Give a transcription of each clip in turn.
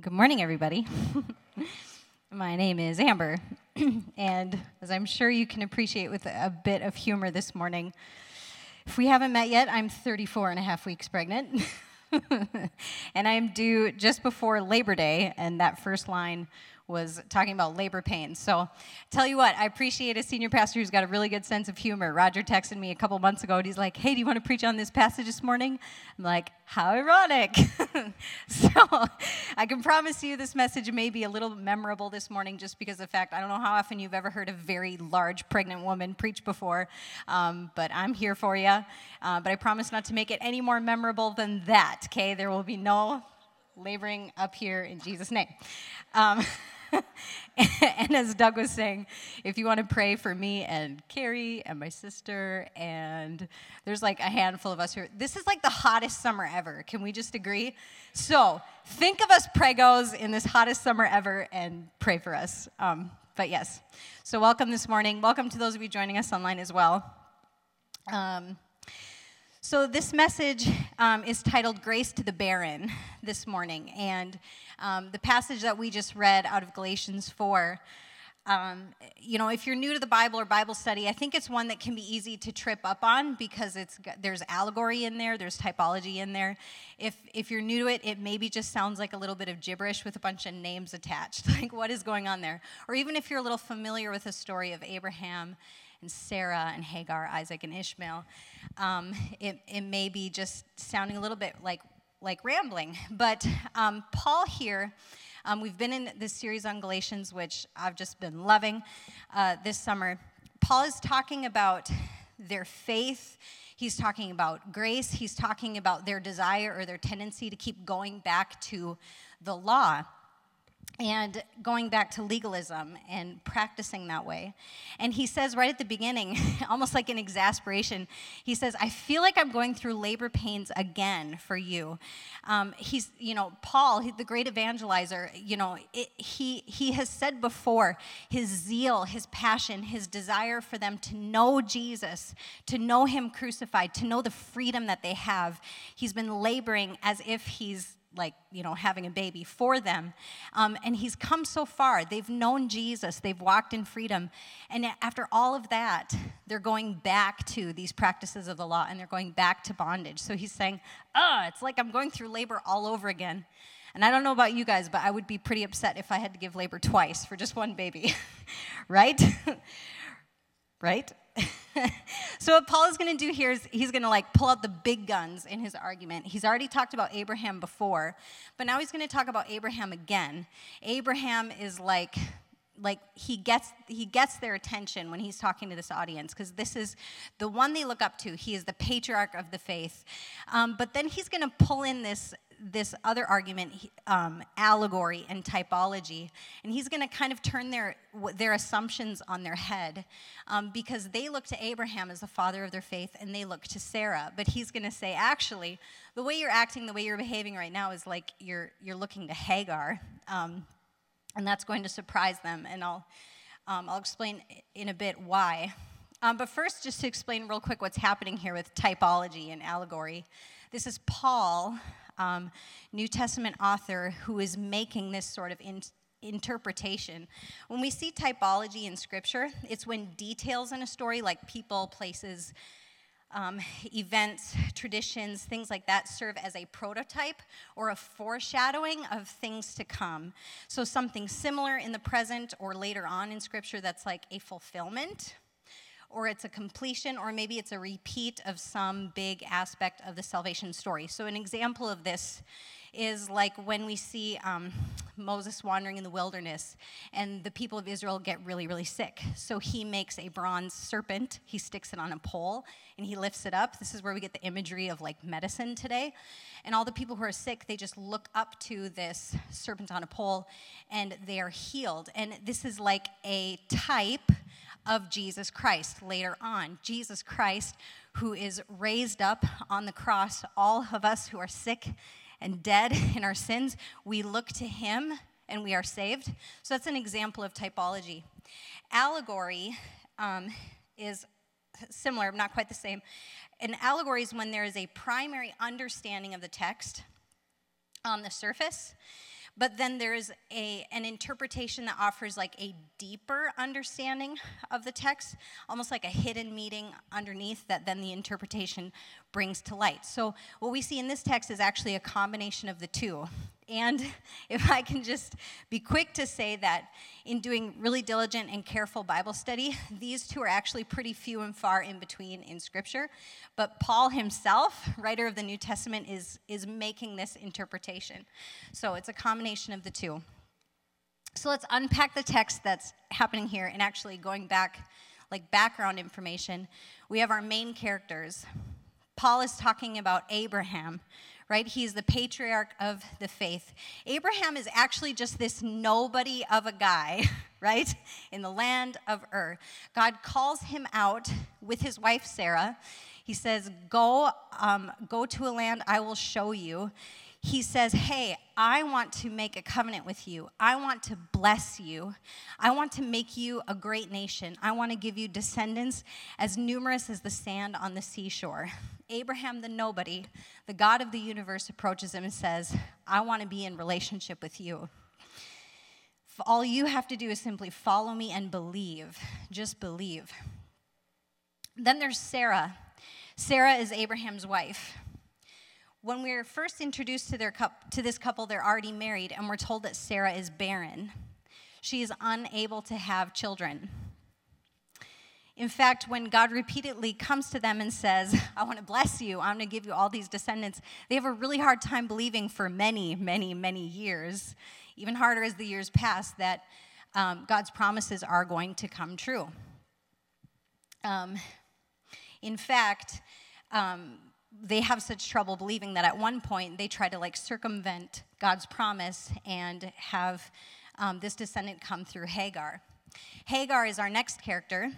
Good morning, everybody. My name is Amber, and as I'm sure you can appreciate with a bit of humor this morning, if we haven't met yet, I'm 34 and a half weeks pregnant. and I am due just before Labor Day, and that first line was talking about labor pains. So, tell you what, I appreciate a senior pastor who's got a really good sense of humor. Roger texted me a couple months ago, and he's like, "Hey, do you want to preach on this passage this morning?" I'm like, "How ironic!" so, I can promise you this message may be a little memorable this morning, just because of the fact I don't know how often you've ever heard a very large pregnant woman preach before, um, but I'm here for you. Uh, but I promise not to make it any more memorable than that. Okay, there will be no laboring up here in Jesus' name. Um, and as Doug was saying, if you want to pray for me and Carrie and my sister, and there's like a handful of us here, this is like the hottest summer ever. Can we just agree? So think of us pregos in this hottest summer ever and pray for us. Um, but yes, so welcome this morning. Welcome to those of you joining us online as well. Um, so, this message um, is titled Grace to the Barren this morning. And um, the passage that we just read out of Galatians 4, um, you know, if you're new to the Bible or Bible study, I think it's one that can be easy to trip up on because it's there's allegory in there, there's typology in there. If if you're new to it, it maybe just sounds like a little bit of gibberish with a bunch of names attached. Like what is going on there? Or even if you're a little familiar with the story of Abraham and Sarah and Hagar, Isaac and Ishmael, um, it, it may be just sounding a little bit like like rambling. But um, Paul here, um, we've been in this series on Galatians, which I've just been loving uh, this summer. Paul is talking about their faith. He's talking about grace. He's talking about their desire or their tendency to keep going back to the law and going back to legalism and practicing that way. And he says right at the beginning, almost like an exasperation, he says, I feel like I'm going through labor pains again for you. Um, he's, you know, Paul, the great evangelizer, you know, it, he, he has said before his zeal, his passion, his desire for them to know Jesus, to know him crucified, to know the freedom that they have. He's been laboring as if he's like you know having a baby for them. Um, and he's come so far. They've known jesus. They've walked in freedom. And after all of that they're going back to these practices of the law and they're going back to bondage. So he's saying oh it's like i'm going through labor all over again. And i don't know about you guys but i would be pretty upset if i had to give labor twice for just one baby. Right? Right so what Paul is going to do here is he's going to like pull out the big guns in his argument. He's already talked about Abraham before, but now he's going to talk about Abraham again. Abraham is like like he gets he gets their attention when he's talking to this audience because this is the one they look up to he is the patriarch of the faith um, but then he's going to pull in this this other argument, um, allegory and typology, and he's going to kind of turn their their assumptions on their head, um, because they look to Abraham as the father of their faith, and they look to Sarah. But he's going to say, actually, the way you're acting, the way you're behaving right now, is like you're you're looking to Hagar, um, and that's going to surprise them. And I'll um, I'll explain in a bit why. Um, but first, just to explain real quick what's happening here with typology and allegory. This is Paul um, New Testament author who is making this sort of in, interpretation. When we see typology in Scripture, it's when details in a story, like people, places, um, events, traditions, things like that, serve as a prototype or a foreshadowing of things to come. So, something similar in the present or later on in Scripture that's like a fulfillment or it's a completion, or maybe it's a repeat of some big aspect of the salvation story. So, an example of this is like when we see um, Moses wandering in the wilderness and the people of Israel get really, really sick. So he makes a bronze serpent, he sticks it on a pole, and he lifts it up. This is where we get the imagery of like medicine today. And all the people who are sick, they just look up to this serpent on a pole and they are healed. And this is like a type of Jesus Christ later on. Jesus Christ, who is raised up on the cross, all of us who are sick and dead in our sins, we look to him and we are saved. So that's an example of typology. Allegory um, is similar, not quite the same. An allegory is when there is a primary understanding of the text on the surface But then there's a, an interpretation that offers like a deeper understanding of the text, almost like a hidden meaning underneath that then the interpretation brings to light. So, what we see in this text is actually a combination of the two. And if I can just be quick to say that in doing really diligent and careful Bible study, these two are actually pretty few and far in between in Scripture. But Paul himself, writer of the New Testament, is, is making this interpretation. So it's a combination of the two. So let's unpack the text that's happening here and actually going back, like background information. We have our main characters. Paul is talking about Abraham, right? He's the patriarch of the faith. Abraham is actually just this nobody of a guy, right? In the land of Ur. God calls him out with his wife Sarah. He says, Go, um, go to a land I will show you he says, Hey, I want to make a covenant with you. I want to bless you. I want to make you a great nation. I want to give you descendants as numerous as the sand on the seashore. Abraham, the nobody, the God of the universe, approaches him and says, I want to be in relationship with you. All you have to do is simply follow me and believe. Just believe. Then there's Sarah. Sarah is Abraham's wife. When we're first introduced to, their to this couple, they're already married, and we're told that Sarah is barren. She is unable to have children. In fact, when God repeatedly comes to them and says, I want to bless you, I'm going to give you all these descendants, they have a really hard time believing for many, many, many years, even harder as the years pass, that um, God's promises are going to come true. Um, in fact, um, they have such trouble believing that at one point they try to like circumvent God's promise and have um, this descendant come through Hagar. Hagar is our next character.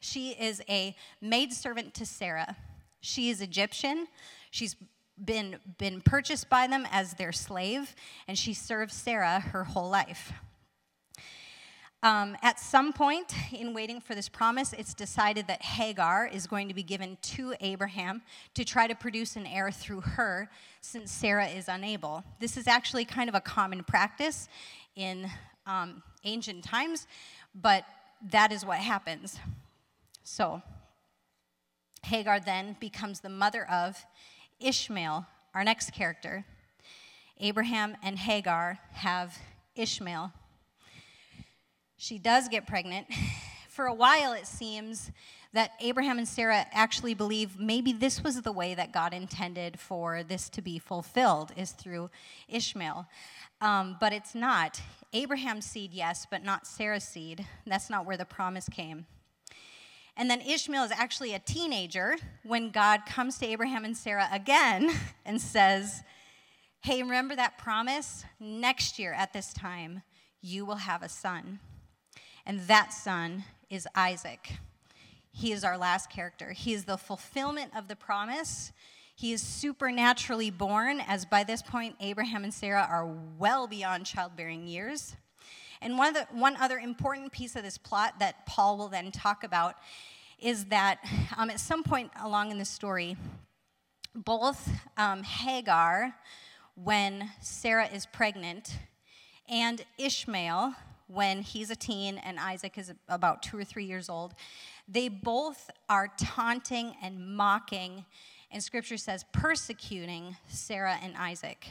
She is a maidservant to Sarah. She is Egyptian. She's been, been purchased by them as their slave, and she serves Sarah her whole life. Um, at some point in waiting for this promise, it's decided that Hagar is going to be given to Abraham to try to produce an heir through her, since Sarah is unable. This is actually kind of a common practice in um, ancient times, but that is what happens. So, Hagar then becomes the mother of Ishmael, our next character. Abraham and Hagar have Ishmael she does get pregnant. For a while, it seems that Abraham and Sarah actually believe maybe this was the way that God intended for this to be fulfilled, is through Ishmael. Um, but it's not. Abraham's seed, yes, but not Sarah's seed. That's not where the promise came. And then Ishmael is actually a teenager when God comes to Abraham and Sarah again and says, Hey, remember that promise? Next year at this time, you will have a son. And that son is Isaac. He is our last character. He is the fulfillment of the promise. He is supernaturally born, as by this point, Abraham and Sarah are well beyond childbearing years. And one, the, one other important piece of this plot that Paul will then talk about is that um, at some point along in the story, both um, Hagar, when Sarah is pregnant, and Ishmael, when he's a teen and Isaac is about two or three years old. They both are taunting and mocking, and scripture says persecuting Sarah and Isaac.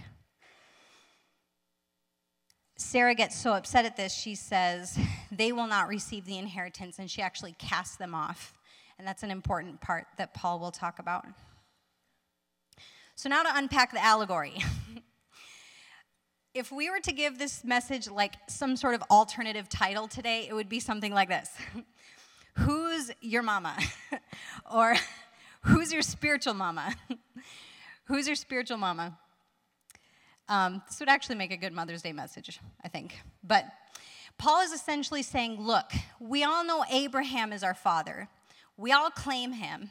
Sarah gets so upset at this, she says, They will not receive the inheritance, and she actually casts them off. And that's an important part that Paul will talk about. So, now to unpack the allegory. if we were to give this message like some sort of alternative title today, it would be something like this Who's your mama? or Who's your spiritual mama? Who's your spiritual mama? Um, this would actually make a good Mother's Day message, I think. But Paul is essentially saying, look, we all know Abraham is our father. We all claim him.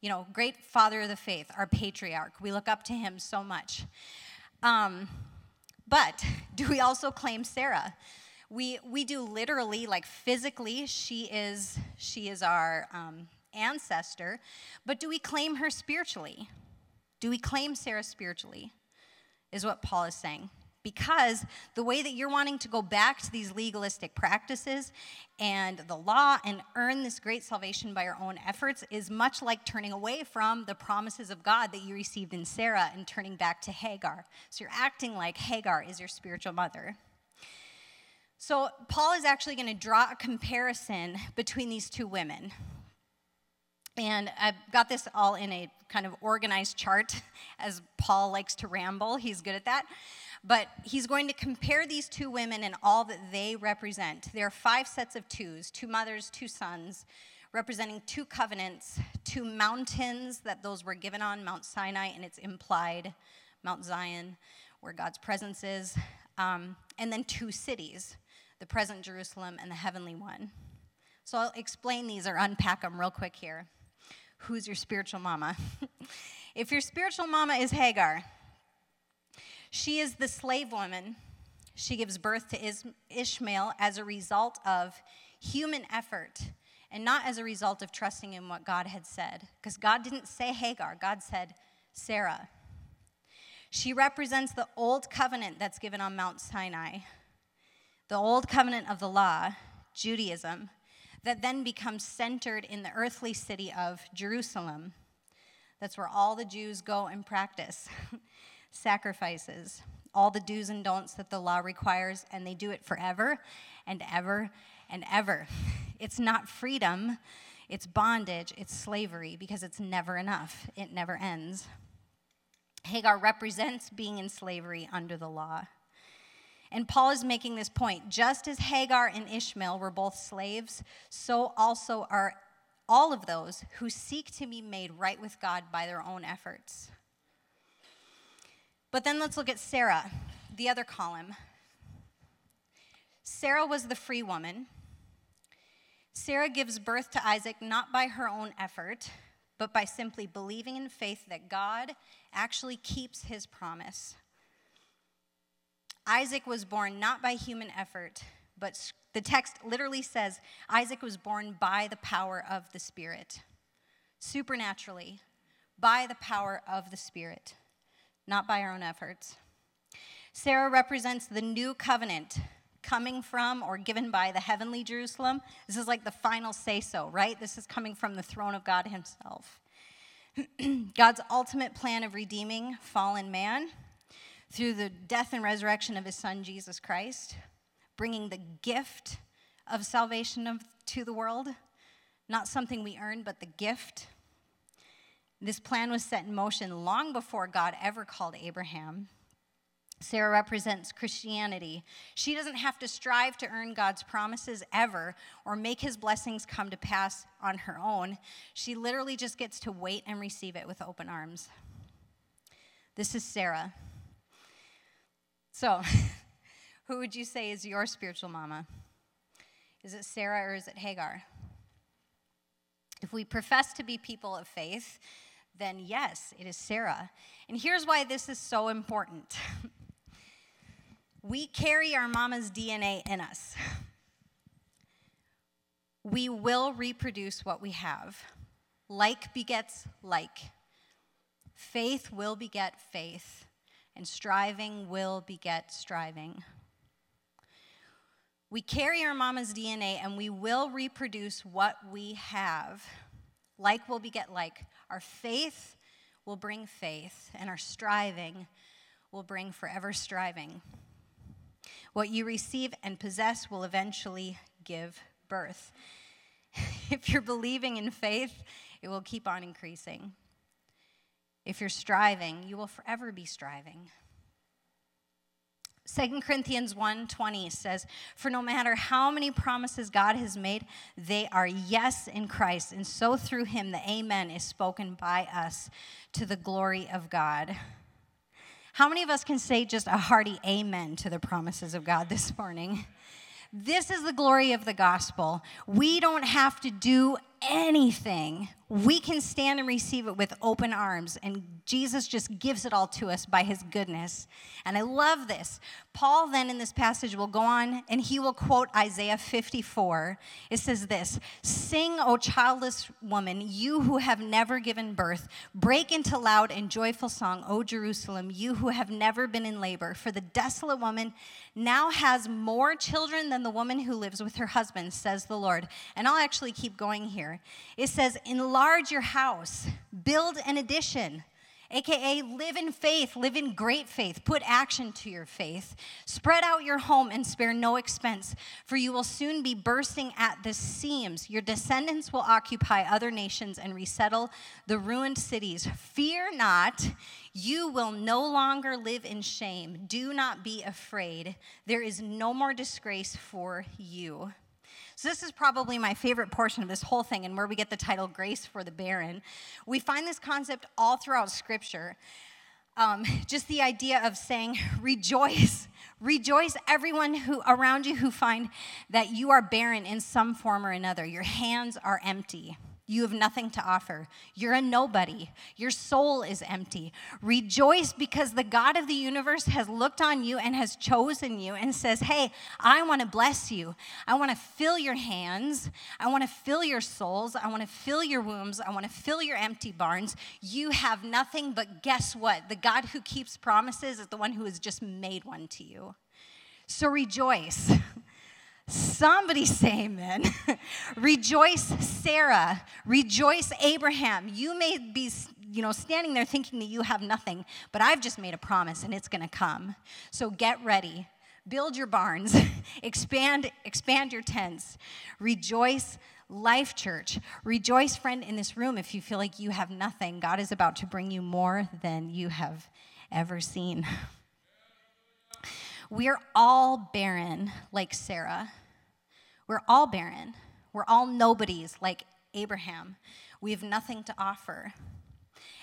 You know, great father of the faith, our patriarch. We look up to him so much. Um, but do we also claim Sarah? We, we do literally, like physically, she is, she is our um, ancestor, but do we claim her spiritually? Do we claim Sarah spiritually? Is what Paul is saying. Because the way that you're wanting to go back to these legalistic practices and the law and earn this great salvation by your own efforts is much like turning away from the promises of God that you received in Sarah and turning back to Hagar. So you're acting like Hagar is your spiritual mother. So Paul is actually going to draw a comparison between these two women. And I've got this all in a kind of organized chart, as Paul likes to ramble. He's good at that. But he's going to compare these two women and all that they represent. There are five sets of twos two mothers, two sons, representing two covenants, two mountains that those were given on Mount Sinai, and it's implied Mount Zion, where God's presence is, um, and then two cities the present Jerusalem and the heavenly one. So I'll explain these or unpack them real quick here. Who's your spiritual mama? if your spiritual mama is Hagar, she is the slave woman. She gives birth to Ishmael as a result of human effort and not as a result of trusting in what God had said. Because God didn't say Hagar, God said Sarah. She represents the old covenant that's given on Mount Sinai, the old covenant of the law, Judaism, that then becomes centered in the earthly city of Jerusalem. That's where all the Jews go and practice. sacrifices, all the do's and don'ts that the law requires, and they do it forever and ever and ever. It's not freedom, it's bondage, it's slavery, because it's never enough, it never ends. Hagar represents being in slavery under the law. And Paul is making this point just as Hagar and Ishmael were both slaves, so also are all of those who seek to be made right with God by their own efforts. But then let's look at Sarah, the other column. Sarah was the free woman. Sarah gives birth to Isaac not by her own effort, but by simply believing in faith that God actually keeps his promise. Isaac was born not by human effort, but the text literally says Isaac was born by the power of the Spirit, supernaturally, by the power of the Spirit not by our own efforts. Sarah represents the new covenant coming from or given by the heavenly Jerusalem. This is like the final say so, right? This is coming from the throne of God Himself. God's ultimate plan of redeeming fallen man through the death and resurrection of His Son, Jesus Christ, bringing the gift of salvation of, to the world, not something we earn, but the gift this plan was set in motion long before God ever called Abraham. Sarah represents Christianity. She doesn't have to strive to earn God's promises ever or make his blessings come to pass on her own. She literally just gets to wait and receive it with open arms. This is Sarah. So, who would you say is your spiritual mama? Is it Sarah or is it Hagar? If we profess to be people of faith, then yes, it is Sarah. And here's why this is so important we carry our mama's DNA in us. We will reproduce what we have. Like begets like. Faith will beget faith, and striving will beget striving. We carry our mama's DNA and we will reproduce what we have. Like will beget like. Our faith will bring faith, and our striving will bring forever striving. What you receive and possess will eventually give birth. If you're believing in faith, it will keep on increasing. If you're striving, you will forever be striving. 2 Corinthians 1:20 says, "For no matter how many promises God has made, they are yes in Christ, and so through him the amen is spoken by us to the glory of God." How many of us can say just a hearty amen to the promises of God this morning? This is the glory of the gospel. We don't have to do anything. We can stand and receive it with open arms. And Jesus just gives it all to us by his goodness. And I love this. Paul, then, in this passage, will go on and he will quote Isaiah 54. It says this Sing, O childless woman, you who have never given birth. Break into loud and joyful song, O Jerusalem, you who have never been in labor. For the desolate woman now has more children than the woman who lives with her husband, says the Lord. And I'll actually keep going here. It says, Enlarge your house, build an addition. AKA, live in faith, live in great faith, put action to your faith. Spread out your home and spare no expense, for you will soon be bursting at the seams. Your descendants will occupy other nations and resettle the ruined cities. Fear not, you will no longer live in shame. Do not be afraid. There is no more disgrace for you. So, this is probably my favorite portion of this whole thing and where we get the title Grace for the Barren. We find this concept all throughout Scripture. Um, just the idea of saying, rejoice, rejoice, everyone who around you who find that you are barren in some form or another. Your hands are empty. You have nothing to offer. You're a nobody. Your soul is empty. Rejoice because the God of the universe has looked on you and has chosen you and says, Hey, I want to bless you. I want to fill your hands. I want to fill your souls. I want to fill your wombs. I want to fill your empty barns. You have nothing, but guess what? The God who keeps promises is the one who has just made one to you. So rejoice. Somebody say amen. Rejoice, Sarah. Rejoice, Abraham. You may be, you know, standing there thinking that you have nothing, but I've just made a promise and it's going to come. So get ready. Build your barns. expand expand your tents. Rejoice, Life Church. Rejoice, friend, in this room if you feel like you have nothing. God is about to bring you more than you have ever seen. We're all barren like Sarah. We're all barren. We're all nobodies like Abraham. We have nothing to offer.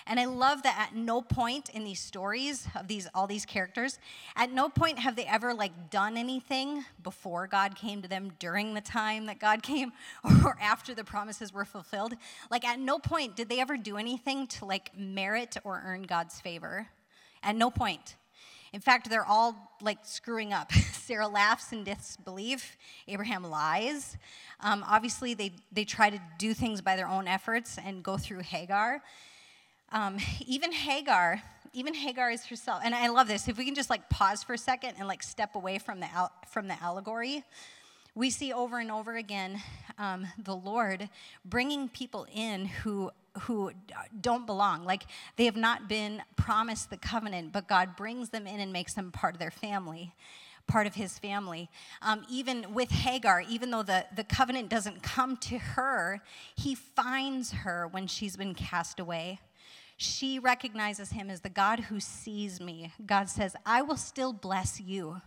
And I love that at no point in these stories of these all these characters, at no point have they ever like done anything before God came to them during the time that God came or after the promises were fulfilled. Like at no point did they ever do anything to like merit or earn God's favor. At no point. In fact, they're all like screwing up. Sarah laughs in disbelief. Abraham lies. Um, obviously, they, they try to do things by their own efforts and go through Hagar. Um, even Hagar, even Hagar is herself. And I love this. If we can just like pause for a second and like step away from the from the allegory, we see over and over again um, the Lord bringing people in who who don't belong. Like they have not been promised the covenant, but God brings them in and makes them part of their family, part of his family. Um, even with Hagar, even though the, the covenant doesn't come to her, he finds her when she's been cast away. She recognizes him as the God who sees me. God says, I will still bless you.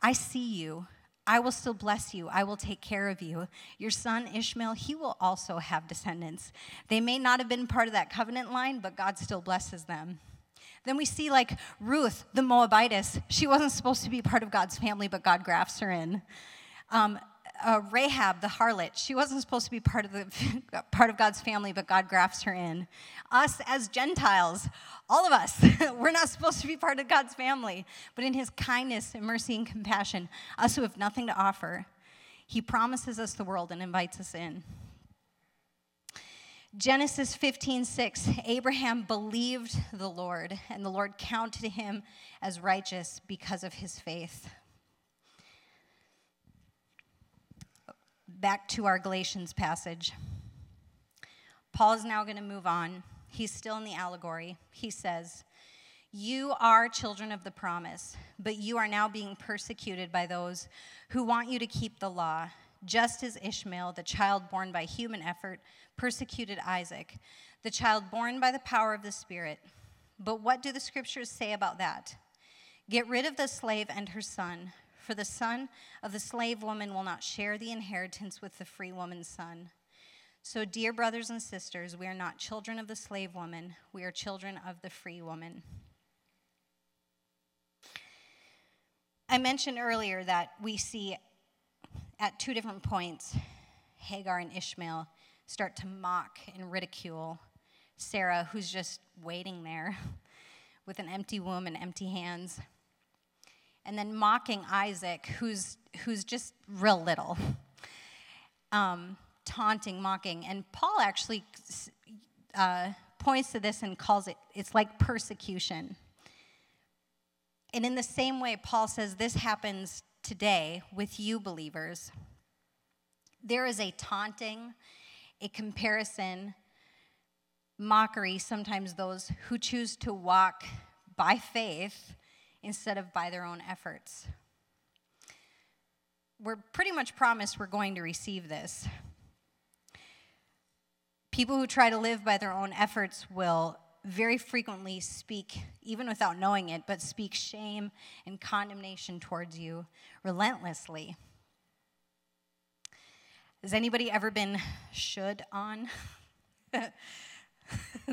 I see you. I will still bless you. I will take care of you. Your son Ishmael, he will also have descendants. They may not have been part of that covenant line, but God still blesses them. Then we see like Ruth, the Moabitess. She wasn't supposed to be part of God's family, but God grafts her in. Um, uh, Rahab, the harlot, she wasn't supposed to be part of the part of God's family, but God grafts her in. Us as Gentiles, all of us, we're not supposed to be part of God's family, but in His kindness and mercy and compassion, us who have nothing to offer, He promises us the world and invites us in. Genesis 15, 6, Abraham believed the Lord, and the Lord counted him as righteous because of his faith. Back to our Galatians passage. Paul is now going to move on. He's still in the allegory. He says, You are children of the promise, but you are now being persecuted by those who want you to keep the law, just as Ishmael, the child born by human effort, persecuted Isaac, the child born by the power of the Spirit. But what do the scriptures say about that? Get rid of the slave and her son for the son of the slave woman will not share the inheritance with the free woman's son. So, dear brothers and sisters, we are not children of the slave woman, we are children of the free woman. I mentioned earlier that we see at two different points Hagar and Ishmael start to mock and ridicule Sarah, who's just waiting there with an empty womb and empty hands. And then mocking Isaac, who's, who's just real little. Um, taunting, mocking. And Paul actually uh, points to this and calls it, it's like persecution. And in the same way, Paul says this happens today with you believers. There is a taunting, a comparison, mockery, sometimes those who choose to walk by faith instead of by their own efforts. We're pretty much promised we're going to receive this. People who try to live by their own efforts will very frequently speak, even without knowing it, but speak shame and condemnation towards you relentlessly. Has anybody ever been should on?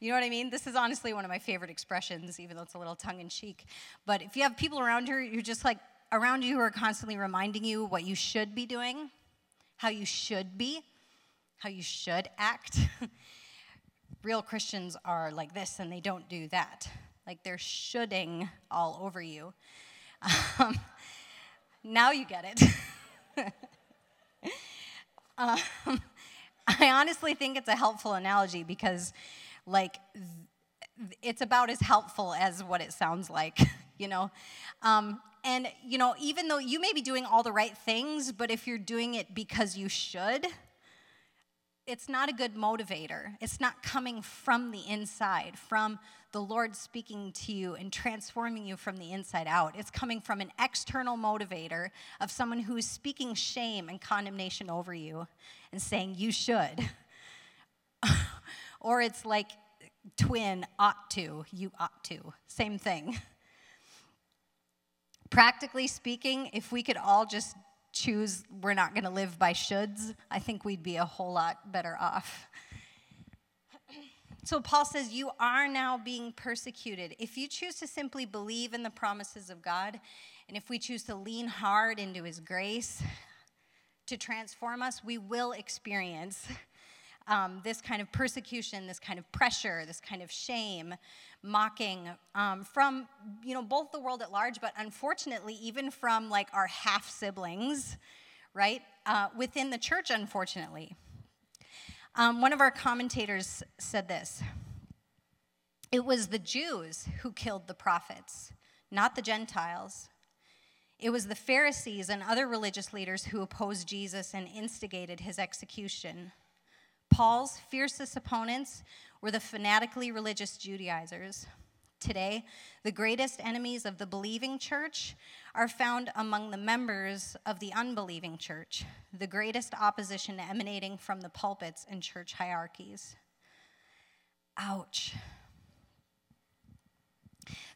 you know what I mean? This is honestly one of my favorite expressions, even though it's a little tongue in cheek. But if you have people around you, you're just like around you who are constantly reminding you what you should be doing, how you should be, how you should act. Real Christians are like this and they don't do that. Like they're shoulding all over you. Um, now you get it. um, I honestly think it's a helpful analogy because, like, it's about as helpful as what it sounds like, you know? Um, and, you know, even though you may be doing all the right things, but if you're doing it because you should, it's not a good motivator. It's not coming from the inside, from the Lord speaking to you and transforming you from the inside out. It's coming from an external motivator of someone who is speaking shame and condemnation over you and saying, You should. or it's like twin ought to, you ought to. Same thing. Practically speaking, if we could all just choose we're not going to live by shoulds, I think we'd be a whole lot better off. So Paul says, You are now being persecuted. If you choose to simply believe in the promises of God, and if we choose to lean hard into his grace to transform us, we will experience um, this kind of persecution, this kind of pressure, this kind of shame, mocking um, from you know both the world at large, but unfortunately even from like our half siblings, right? Uh, within the church, unfortunately. Um, one of our commentators said this. It was the Jews who killed the prophets, not the Gentiles. It was the Pharisees and other religious leaders who opposed Jesus and instigated his execution. Paul's fiercest opponents were the fanatically religious Judaizers. Today, the greatest enemies of the believing church are found among the members of the unbelieving church, the greatest opposition emanating from the pulpits and church hierarchies. Ouch.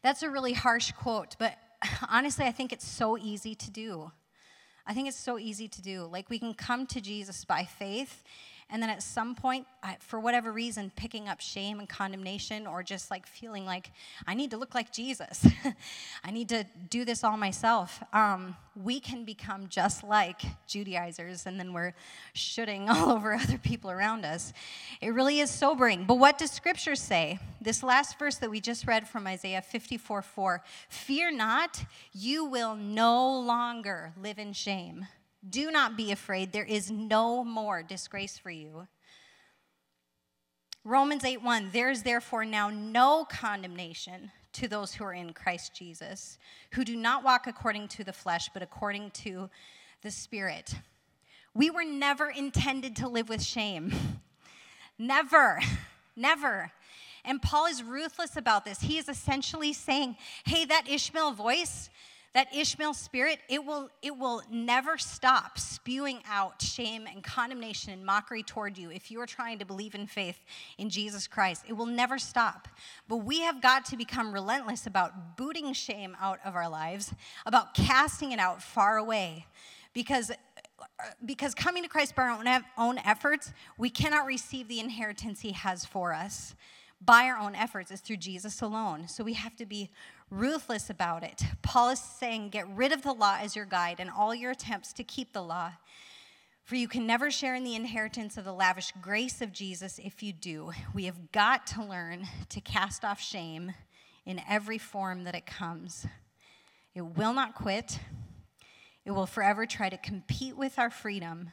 That's a really harsh quote, but honestly, I think it's so easy to do. I think it's so easy to do. Like, we can come to Jesus by faith and then at some point, I, for whatever reason, picking up shame and condemnation, or just like feeling like I need to look like Jesus, I need to do this all myself, um, we can become just like Judaizers, and then we're shooting all over other people around us. It really is sobering. But what does Scripture say? This last verse that we just read from Isaiah 54 4 Fear not, you will no longer live in shame. Do not be afraid. There is no more disgrace for you. Romans 8 1 There is therefore now no condemnation to those who are in Christ Jesus, who do not walk according to the flesh, but according to the Spirit. We were never intended to live with shame. never, never. And Paul is ruthless about this. He is essentially saying, hey, that Ishmael voice, that Ishmael spirit, it will, it will never stop spewing out shame and condemnation and mockery toward you if you are trying to believe in faith in Jesus Christ. It will never stop. But we have got to become relentless about booting shame out of our lives, about casting it out far away. Because because coming to Christ by our own, own efforts, we cannot receive the inheritance He has for us by our own efforts. It's through Jesus alone. So we have to be ruthless about it. Paul is saying, get rid of the law as your guide and all your attempts to keep the law. For you can never share in the inheritance of the lavish grace of Jesus if you do. We have got to learn to cast off shame in every form that it comes. It will not quit, it will forever try to compete with our freedom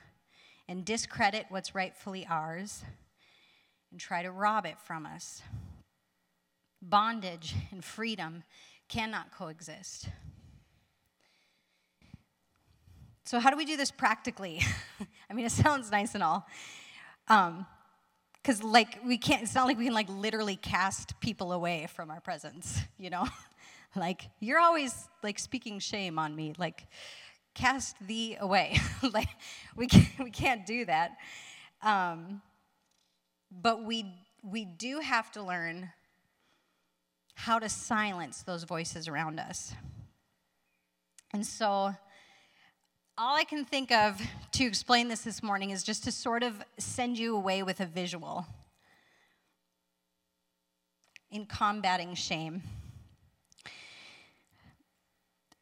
and discredit what's rightfully ours and try to rob it from us. Bondage and freedom cannot coexist. So, how do we do this practically? I mean, it sounds nice and all. Because, um, like, we can't, it's not like we can, like, literally cast people away from our presence, you know? like, you're always, like, speaking shame on me. Like, cast thee away. like, we can't, we can't do that. Um, but we, we do have to learn how to silence those voices around us. And so, all I can think of to explain this this morning is just to sort of send you away with a visual in combating shame.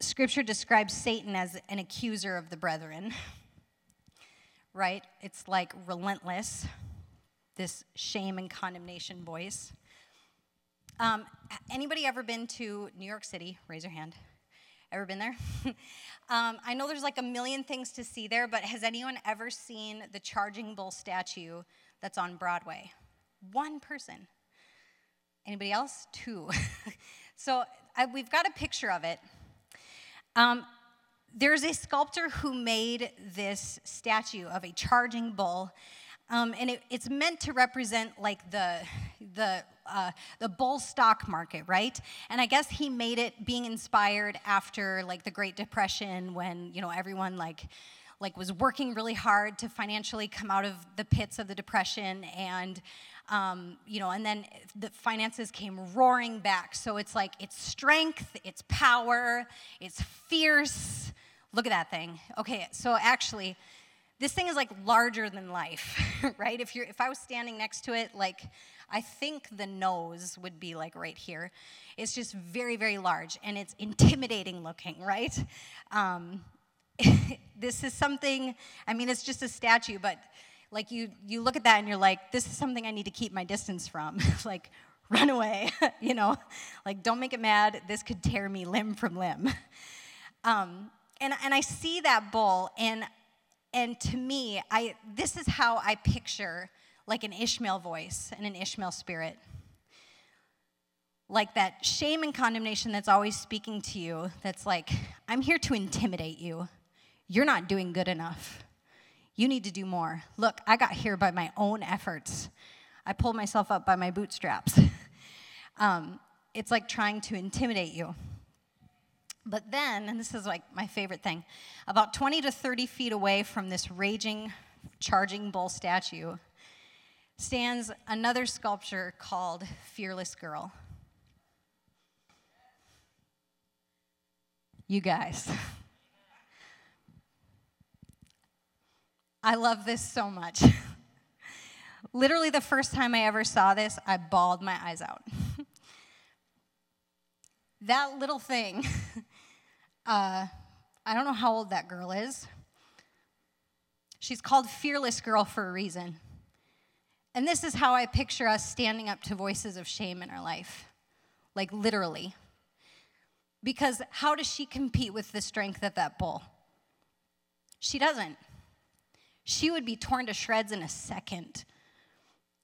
Scripture describes Satan as an accuser of the brethren, right? It's like relentless, this shame and condemnation voice. Um, anybody ever been to New York City? Raise your hand. Ever been there? um, I know there's like a million things to see there, but has anyone ever seen the Charging Bull statue that's on Broadway? One person. Anybody else? Two. so I, we've got a picture of it. Um, there's a sculptor who made this statue of a charging bull um, and it, it's meant to represent like the the uh, the bull stock market, right? And I guess he made it being inspired after like the Great Depression, when you know everyone like like was working really hard to financially come out of the pits of the depression and um, you know and then the finances came roaring back. So it's like it's strength it's power it's fierce. Look at that thing. Okay so actually this thing is like larger than life, right? If you're if I was standing next to it, like I think the nose would be like right here. It's just very, very large and it's intimidating looking, right? Um, this is something, I mean, it's just a statue, but like you, you look at that and you're like, this is something I need to keep my distance from. like, run away, you know? Like, don't make it mad. This could tear me limb from limb. Um, and, and I see that bull, and and to me, I, this is how I picture like an Ishmael voice and an Ishmael spirit. Like that shame and condemnation that's always speaking to you, that's like, I'm here to intimidate you. You're not doing good enough. You need to do more. Look, I got here by my own efforts. I pulled myself up by my bootstraps. um, it's like trying to intimidate you. But then, and this is like my favorite thing, about 20 to 30 feet away from this raging, charging bull statue stands another sculpture called Fearless Girl. You guys. I love this so much. Literally, the first time I ever saw this, I bawled my eyes out. that little thing Uh, I don't know how old that girl is. She's called Fearless Girl for a reason. And this is how I picture us standing up to voices of shame in our life, like literally. Because how does she compete with the strength of that bull? She doesn't. She would be torn to shreds in a second.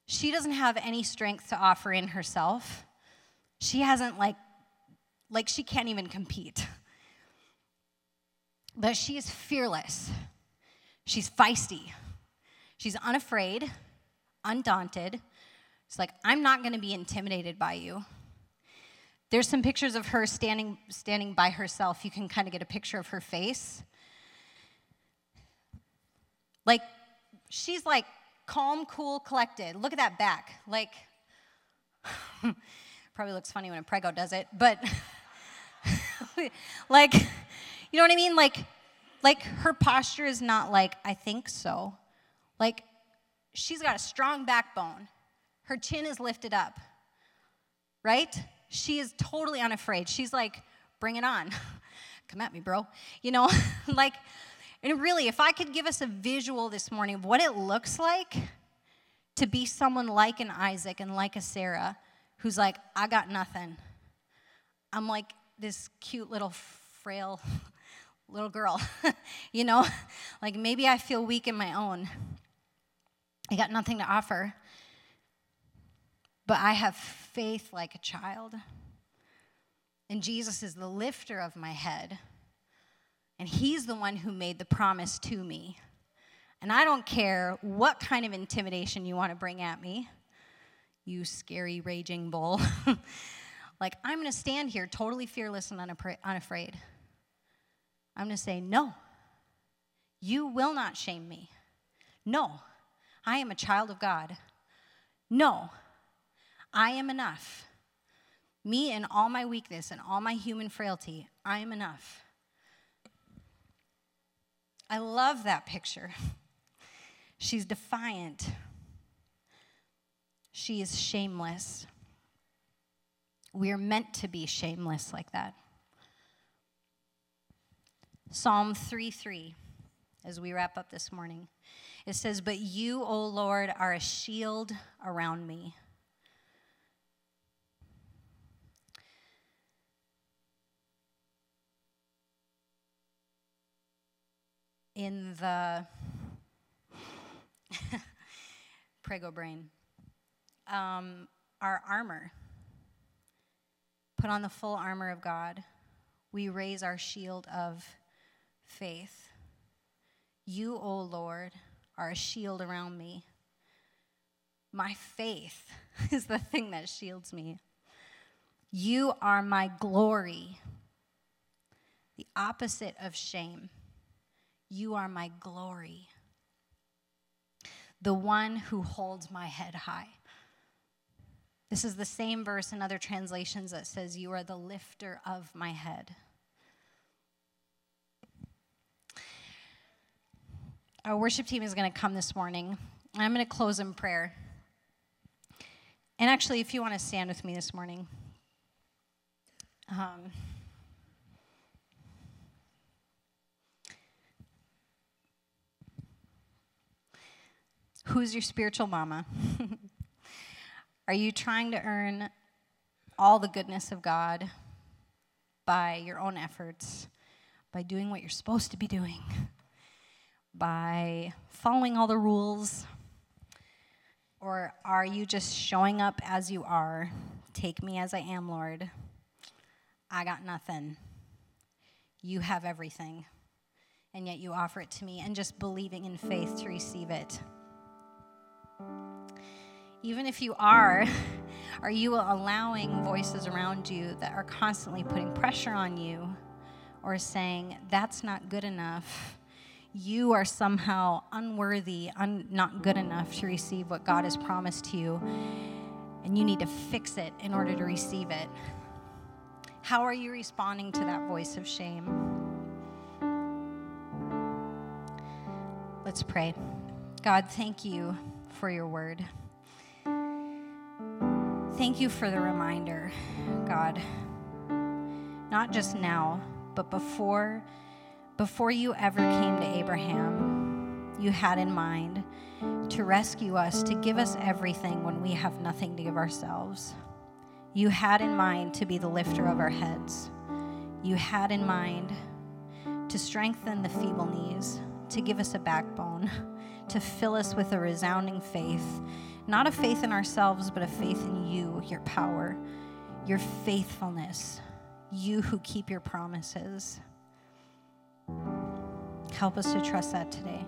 She doesn't have any strength to offer in herself. She hasn't, like, like, she can't even compete. But she is fearless. She's feisty. She's unafraid, undaunted. It's like, I'm not going to be intimidated by you. There's some pictures of her standing, standing by herself. You can kind of get a picture of her face. Like, she's like calm, cool, collected. Look at that back. Like, probably looks funny when a prego does it, but like, you know what I mean? Like, like her posture is not like, I think so. Like, she's got a strong backbone. Her chin is lifted up, right? She is totally unafraid. She's like, bring it on. Come at me, bro. You know, like, And really, if I could give us a visual this morning of what it looks like to be someone like an Isaac and like a Sarah who's like, I got nothing. I'm like this cute little frail little girl, you know? Like maybe I feel weak in my own. I got nothing to offer. But I have faith like a child. And Jesus is the lifter of my head. And He's the one who made the promise to me. And I don't care what kind of intimidation you want to bring at me, you scary, raging bull. like, I'm going to stand here totally fearless and unafraid. I'm going to say, No, you will not shame me. No, I am a child of God. No, I am enough. Me and all my weakness and all my human frailty, I am enough. I love that picture. She's defiant. She is shameless. We are meant to be shameless like that. Psalm 3 3, as we wrap up this morning. It says, But you, O Lord, are a shield around me. In the prego brain, um, our armor, put on the full armor of God. We raise our shield of faith. You, O Lord, are a shield around me. My faith is the thing that shields me. You are my glory, the opposite of shame. You are my glory, the one who holds my head high. This is the same verse in other translations that says, You are the lifter of my head. Our worship team is going to come this morning. I'm going to close in prayer. And actually, if you want to stand with me this morning, um, who's your spiritual mama? Are you trying to earn all the goodness of God by your own efforts, by doing what you're supposed to be doing? By following all the rules? Or are you just showing up as you are? Take me as I am, Lord. I got nothing. You have everything. And yet you offer it to me, and just believing in faith to receive it. Even if you are, are you allowing voices around you that are constantly putting pressure on you or saying, that's not good enough? You are somehow unworthy, un- not good enough to receive what God has promised you, and you need to fix it in order to receive it. How are you responding to that voice of shame? Let's pray. God, thank you for your word. Thank you for the reminder, God, not just now, but before before you ever came to Abraham, you had in mind to rescue us, to give us everything when we have nothing to give ourselves. You had in mind to be the lifter of our heads. You had in mind to strengthen the feeble knees, to give us a backbone, to fill us with a resounding faith, not a faith in ourselves, but a faith in you, your power, your faithfulness, you who keep your promises. Help us to trust that today.